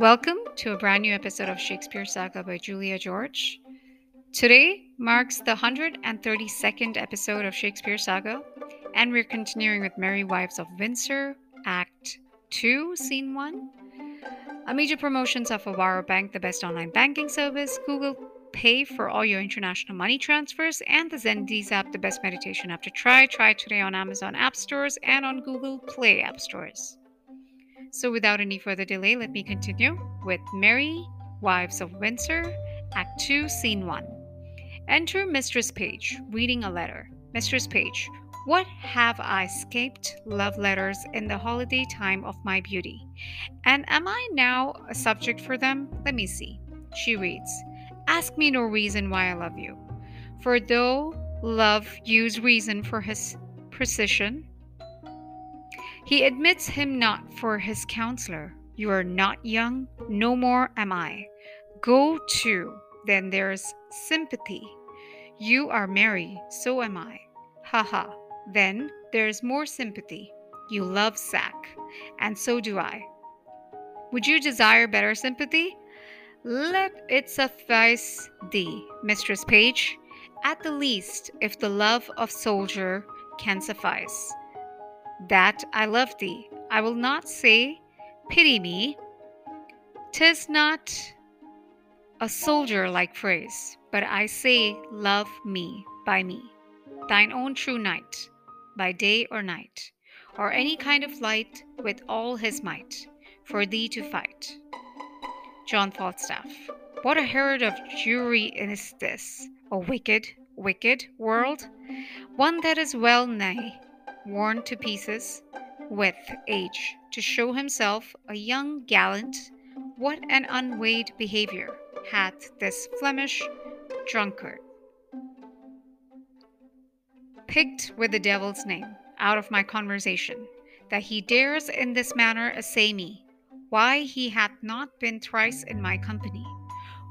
Welcome to a brand new episode of Shakespeare Saga by Julia George. Today marks the 132nd episode of Shakespeare Saga, and we're continuing with Merry Wives of Windsor, Act 2, Scene 1. A major promotions of Avaro Bank, the best online banking service, Google Pay for all your international money transfers, and the Zendees app, the best meditation app to try. Try today on Amazon App Stores and on Google Play App Stores. So, without any further delay, let me continue with Merry, Wives of Windsor, Act 2, Scene 1. Enter Mistress Page, reading a letter. Mistress Page, what have I escaped love letters in the holiday time of my beauty? And am I now a subject for them? Let me see. She reads, Ask me no reason why I love you. For though love use reason for his precision, he admits him not for his counselor. You are not young, no more am I. Go to, then there's sympathy. You are merry, so am I. Ha ha. Then there's more sympathy. You love sack, and so do I. Would you desire better sympathy? Let it suffice thee, Mistress Page, at the least, if the love of soldier can suffice. That I love thee, I will not say, pity me. Tis not a soldier like phrase, but I say, love me by me, thine own true knight, by day or night, or any kind of light with all his might, for thee to fight. John Falstaff. What a Herod of Jewry is this, a wicked, wicked world, one that is well nigh worn to pieces with age, to show himself a young gallant. What an unweighed behavior had this Flemish drunkard! Picked with the devil's name out of my conversation, that he dares in this manner assay me, why he hath not been thrice in my company.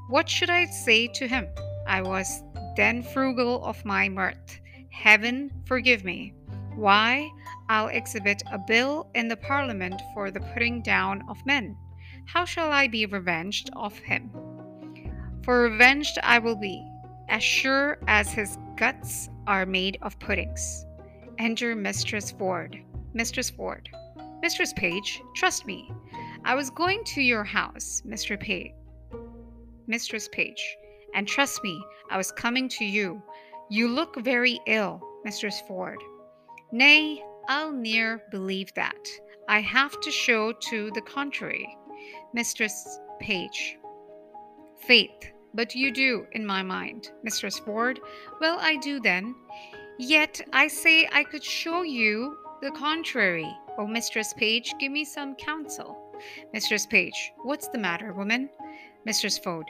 What should I say to him? I was then frugal of my mirth. Heaven forgive me. Why, I'll exhibit a bill in the Parliament for the putting down of men. How shall I be revenged of him? For revenged I will be, as sure as his guts are made of puddings. Enter Mistress Ford. Mistress Ford. Mistress Page, trust me. I was going to your house, Mr. Page. Mistress Page, and trust me, I was coming to you. You look very ill, Mistress Ford. Nay, I'll ne'er believe that. I have to show to the contrary. Mistress Page. Faith, but you do, in my mind. Mistress Ford. Well, I do then. Yet I say I could show you the contrary. Oh, Mistress Page, give me some counsel. Mistress Page, what's the matter, woman? Mistress Ford.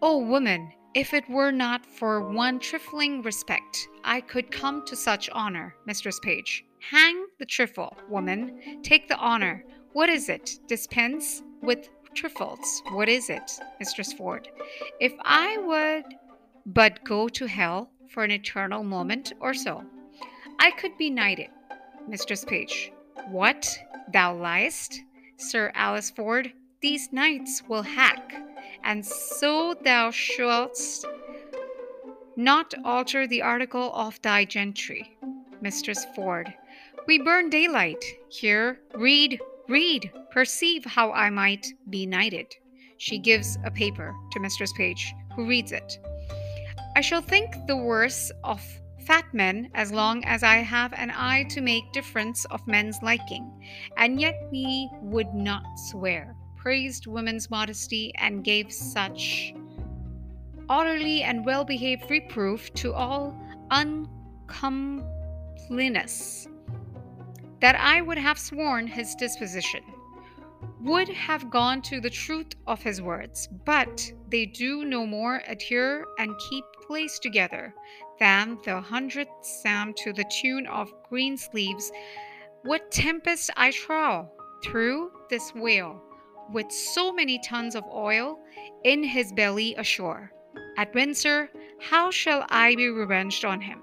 Oh, woman, if it were not for one trifling respect, I could come to such honor, Mistress Page. Hang the trifle, woman. Take the honor. What is it? Dispense with trifles. What is it, Mistress Ford? If I would but go to hell for an eternal moment or so, I could be knighted. Mistress Page. What? Thou liest? Sir Alice Ford, these knights will hack, and so thou shalt not alter the article of thy gentry. Mistress Ford, we burn daylight. Here, read, read, perceive how I might be knighted. She gives a paper to Mistress Page, who reads it. I shall think the worse of fat men as long as I have an eye to make difference of men's liking, and yet we would not swear, praised women's modesty, and gave such orderly and well behaved reproof to all uncomepliness that I would have sworn his disposition would have gone to the truth of his words, but they do no more adhere and keep place together than the hundredth psalm to the tune of green sleeves. What tempest I trow threw this whale, with so many tons of oil in his belly ashore. At Windsor, how shall I be revenged on him?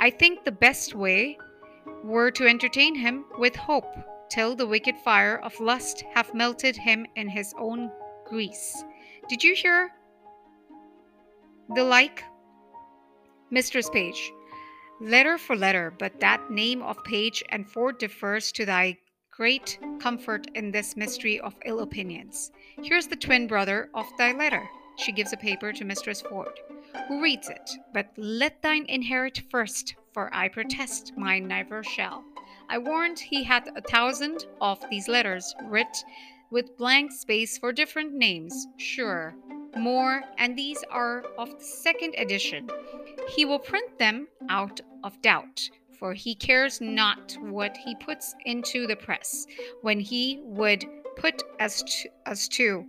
I think the best way were to entertain him with hope till the wicked fire of lust have melted him in his own grease. Did you hear the like? Mistress Page, letter for letter, but that name of Page and Ford differs to thy great comfort in this mystery of ill opinions. Here's the twin brother of thy letter. She gives a paper to Mistress Ford, who reads it. But let thine inherit first, for I protest mine never shall. I warrant he hath a thousand of these letters writ with blank space for different names, sure, more, and these are of the second edition. He will print them out of doubt, for he cares not what he puts into the press, when he would put as to, as to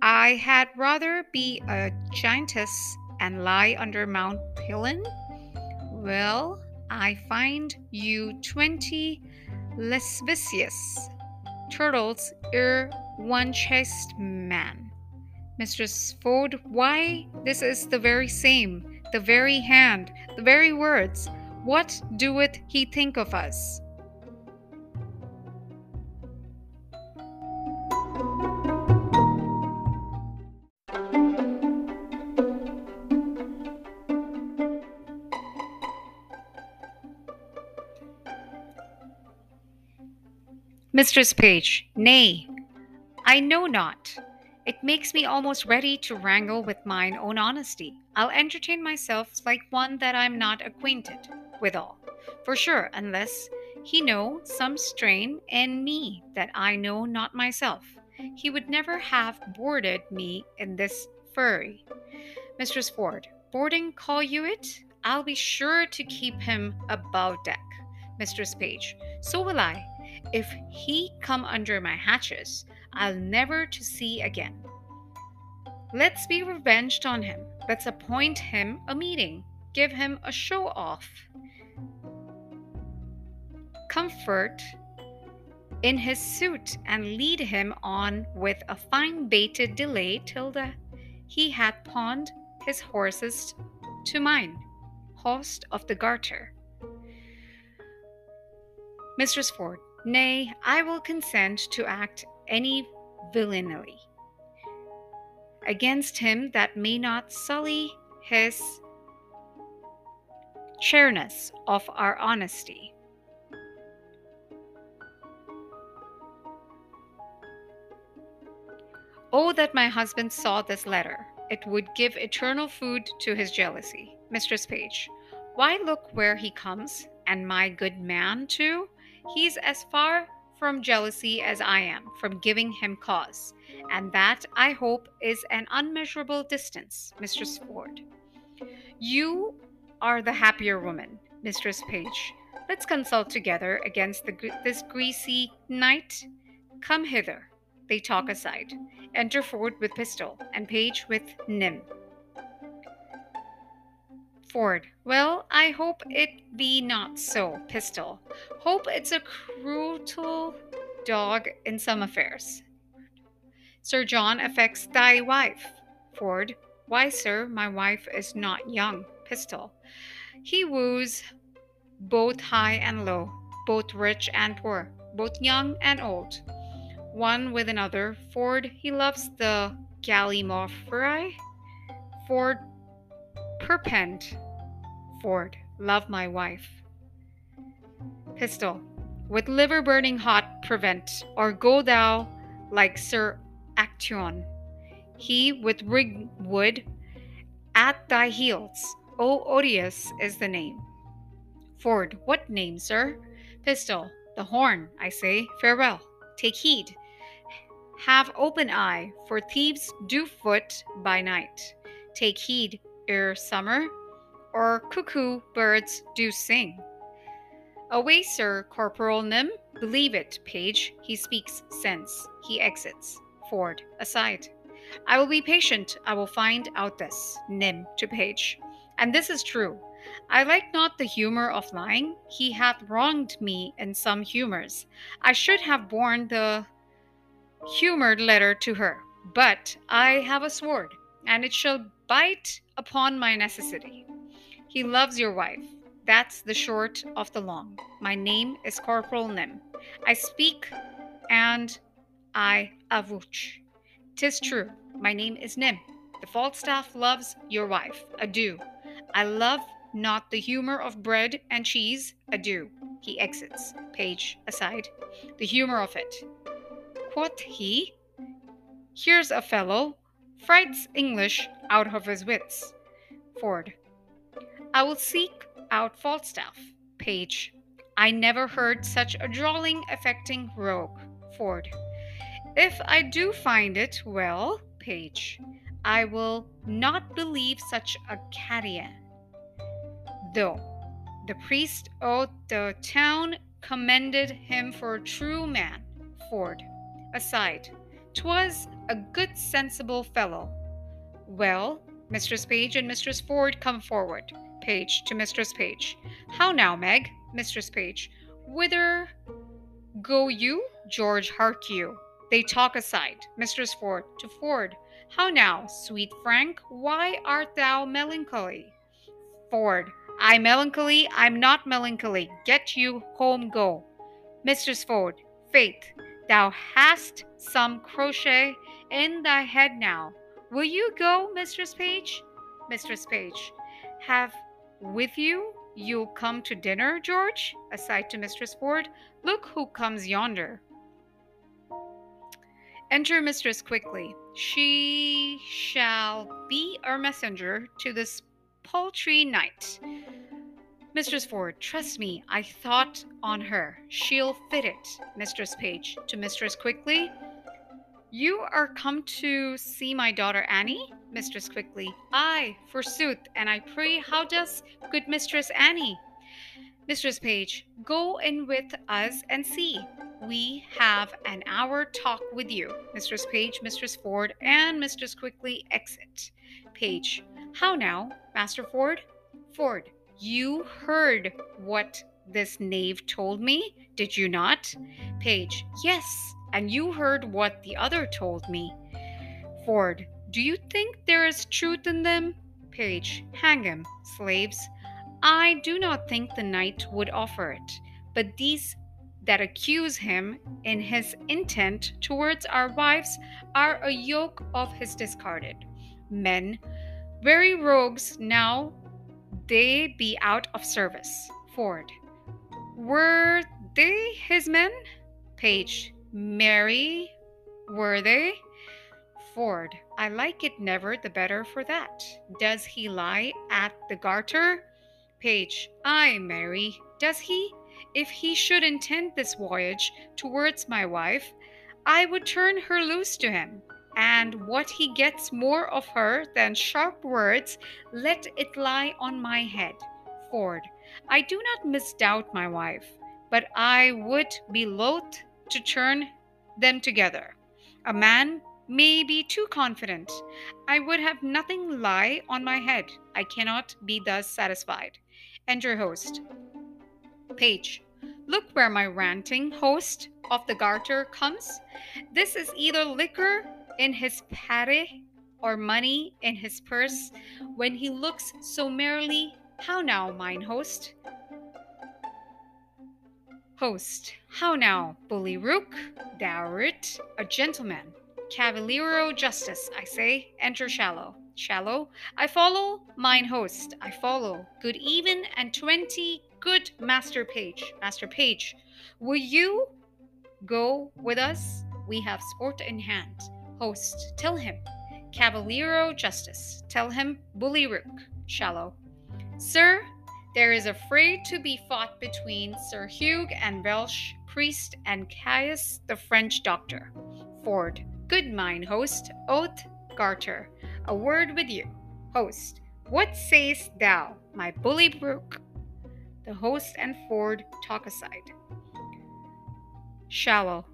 I had rather be a giantess and lie under Mount Pelion. Well, I find you twenty lascivious turtles ere one chaste man. Mistress Ford, why, this is the very same, the very hand, the very words. What doeth he think of us? Mistress Page, nay, I know not. It makes me almost ready to wrangle with mine own honesty. I'll entertain myself like one that I'm not acquainted withal, for sure, unless he know some strain in me that I know not myself. He would never have boarded me in this fury. Mistress Ford, boarding call you it? I'll be sure to keep him above deck. Mistress Page, so will I. If he come under my hatches, I'll never to sea again. Let's be revenged on him. Let's appoint him a meeting. Give him a show off. Comfort in his suit and lead him on with a fine baited delay till the, he had pawned his horses to mine, host of the garter. Mistress Ford, Nay, I will consent to act any villainy against him that may not sully his chairness of our honesty. Oh, that my husband saw this letter! It would give eternal food to his jealousy. Mistress Page, why look where he comes, and my good man too? He's as far from jealousy as I am from giving him cause, and that, I hope, is an unmeasurable distance, Mistress Ford. You are the happier woman, Mistress Page. Let's consult together against the, this greasy knight. Come hither. They talk aside. Enter Ford with pistol, and Page with Nim. Ford. Well, I hope it be not so, Pistol. Hope it's a cruel dog in some affairs. Sir John affects thy wife. Ford. Why, sir, my wife is not young. Pistol. He woos both high and low, both rich and poor, both young and old. One with another. Ford, he loves the Gallimaufry. Ford perpend Ford, love my wife. Pistol, with liver burning hot, prevent, or go thou like Sir Actaeon. He with rig wood at thy heels. O odious is the name. Ford, what name, sir? Pistol, the horn, I say, farewell. Take heed. Have open eye, for thieves do foot by night. Take heed, ere summer or cuckoo birds do sing. Away, sir, Corporal Nim. Believe it, Page. He speaks sense. He exits. Ford, aside. I will be patient. I will find out this. Nim to Page. And this is true. I like not the humor of lying. He hath wronged me in some humors. I should have borne the humored letter to her. But I have a sword, and it shall bite upon my necessity. He loves your wife. That's the short of the long. My name is Corporal Nim. I speak and I avouch. Tis true, my name is Nim. The Falstaff loves your wife. Adieu. I love not the humor of bread and cheese. Adieu. He exits. Page aside. The humor of it. Quoth he, Here's a fellow frights English out of his wits. Ford. I will seek out Falstaff. Page. I never heard such a drawling, affecting rogue. Ford. If I do find it, well, Page, I will not believe such a Cataian. Though the priest of the town commended him for a true man. Ford. Aside. 'Twas a good sensible fellow. Well, Mistress Page and Mistress Ford come forward. Page to Mistress Page. How now, Meg? Mistress Page. Whither go you? George, hark you. They talk aside. Mistress Ford to Ford. How now, sweet Frank? Why art thou melancholy? Ford. I melancholy, I'm not melancholy. Get you home go. Mistress Ford. Faith, thou hast some crochet in thy head now. Will you go, Mistress Page? Mistress Page. Have with you you'll come to dinner, George? Aside to Mistress Ford. Look who comes yonder. Enter Mistress quickly. She shall be our messenger to this paltry knight. Mistress Ford, trust me, I thought on her. She'll fit it. Mistress Page, to Mistress Quickly. You are come to see my daughter Annie? Mistress Quickly. Aye, forsooth, and I pray how does good Mistress Annie? Mistress Page, go in with us and see. We have an hour talk with you. Mistress Page, Mistress Ford, and Mistress Quickly exit. Page, how now, Master Ford? Ford, you heard what this knave told me, did you not? Page, yes, and you heard what the other told me. Ford, do you think there is truth in them? Page, hang him, slaves. I do not think the knight would offer it, but these that accuse him in his intent towards our wives are a yoke of his discarded men, very rogues now they be out of service. Ford. Were they his men? Page. Marry, were they? Ford. I like it never the better for that. Does he lie at the garter? Page. Ay, Marry. Does he? If he should intend this voyage towards my wife, I would turn her loose to him and what he gets more of her than sharp words, let it lie on my head. Ford. I do not misdoubt my wife, but I would be loath to turn them together. A man may be too confident. I would have nothing lie on my head. I cannot be thus satisfied. Enter host. Page. Look where my ranting host of the garter comes. This is either liquor in his pare or money in his purse when he looks so merrily. How now, mine host? Host, how now, bully rook? Thou'rt a gentleman. Cavaliero justice, I say, enter shallow. Shallow, I follow, mine host, I follow. Good even and twenty good master page. Master page, will you go with us? We have sport in hand. Host, tell him. Cavaliero Justice, tell him. Bully Rook, Shallow. Sir, there is a fray to be fought between Sir Hugh and Welsh, priest, and Caius, the French doctor. Ford, good mine, host. Oath, Garter, a word with you. Host, what sayest thou, my bully brook? The host and Ford talk aside. Shallow.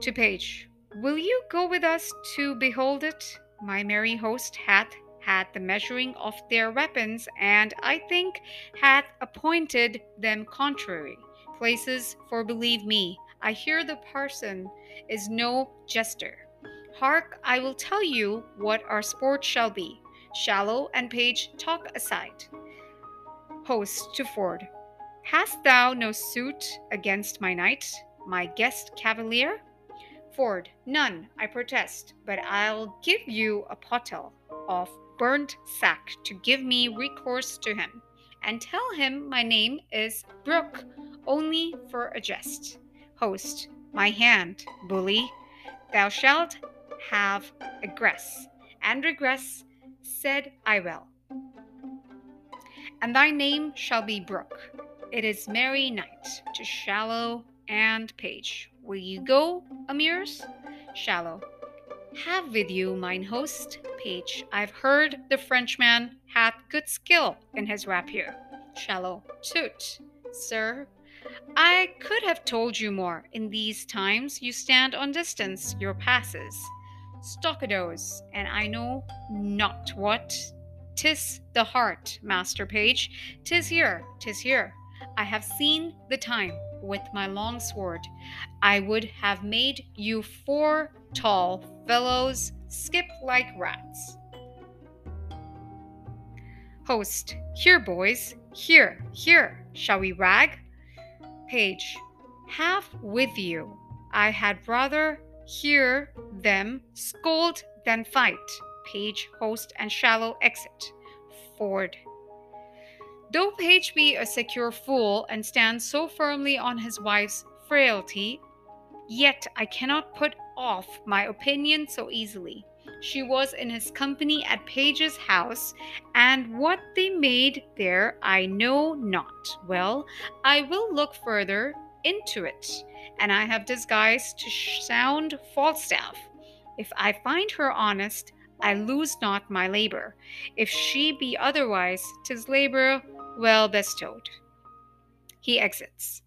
To Page. Will you go with us to behold it? My merry host hath had the measuring of their weapons, and I think hath appointed them contrary places, for believe me, I hear the parson is no jester. Hark, I will tell you what our sport shall be. Shallow and Page talk aside. Host to Ford. Hast thou no suit against my knight, my guest cavalier? Ford. None, I protest, but I'll give you a pottle of burnt sack to give me recourse to him, and tell him my name is Brooke, only for a jest. Host. My hand, bully. Thou shalt have egress, and regress, said I will. And thy name shall be Brooke. It is merry night to shallow and page. Will you go, Amirs? Shallow. Have with you, mine host, Page. I've heard the Frenchman hath good skill in his rapier. Shallow. Toot, sir. I could have told you more. In these times you stand on distance, your passes. Stockadoes, and I know not what. Tis the heart, Master Page. Tis here, tis here. I have seen the time with my long sword. I would have made you four tall fellows skip like rats. Host, here, boys, here, here, shall we rag? Page, have with you. I had rather hear them scold than fight. Page, host, and shallow exit. Ford. Though Page be a secure fool and stands so firmly on his wife's frailty, yet I cannot put off my opinion so easily. She was in his company at Page's house, and what they made there I know not. Well, I will look further into it, and I have disguised to sound Falstaff. If I find her honest, I lose not my labor. If she be otherwise, 'tis labor well bestowed. He exits.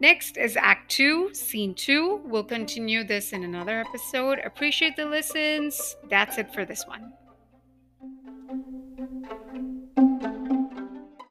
Next is Act 2, Scene 2. We'll continue this in another episode. Appreciate the listens. That's it for this one.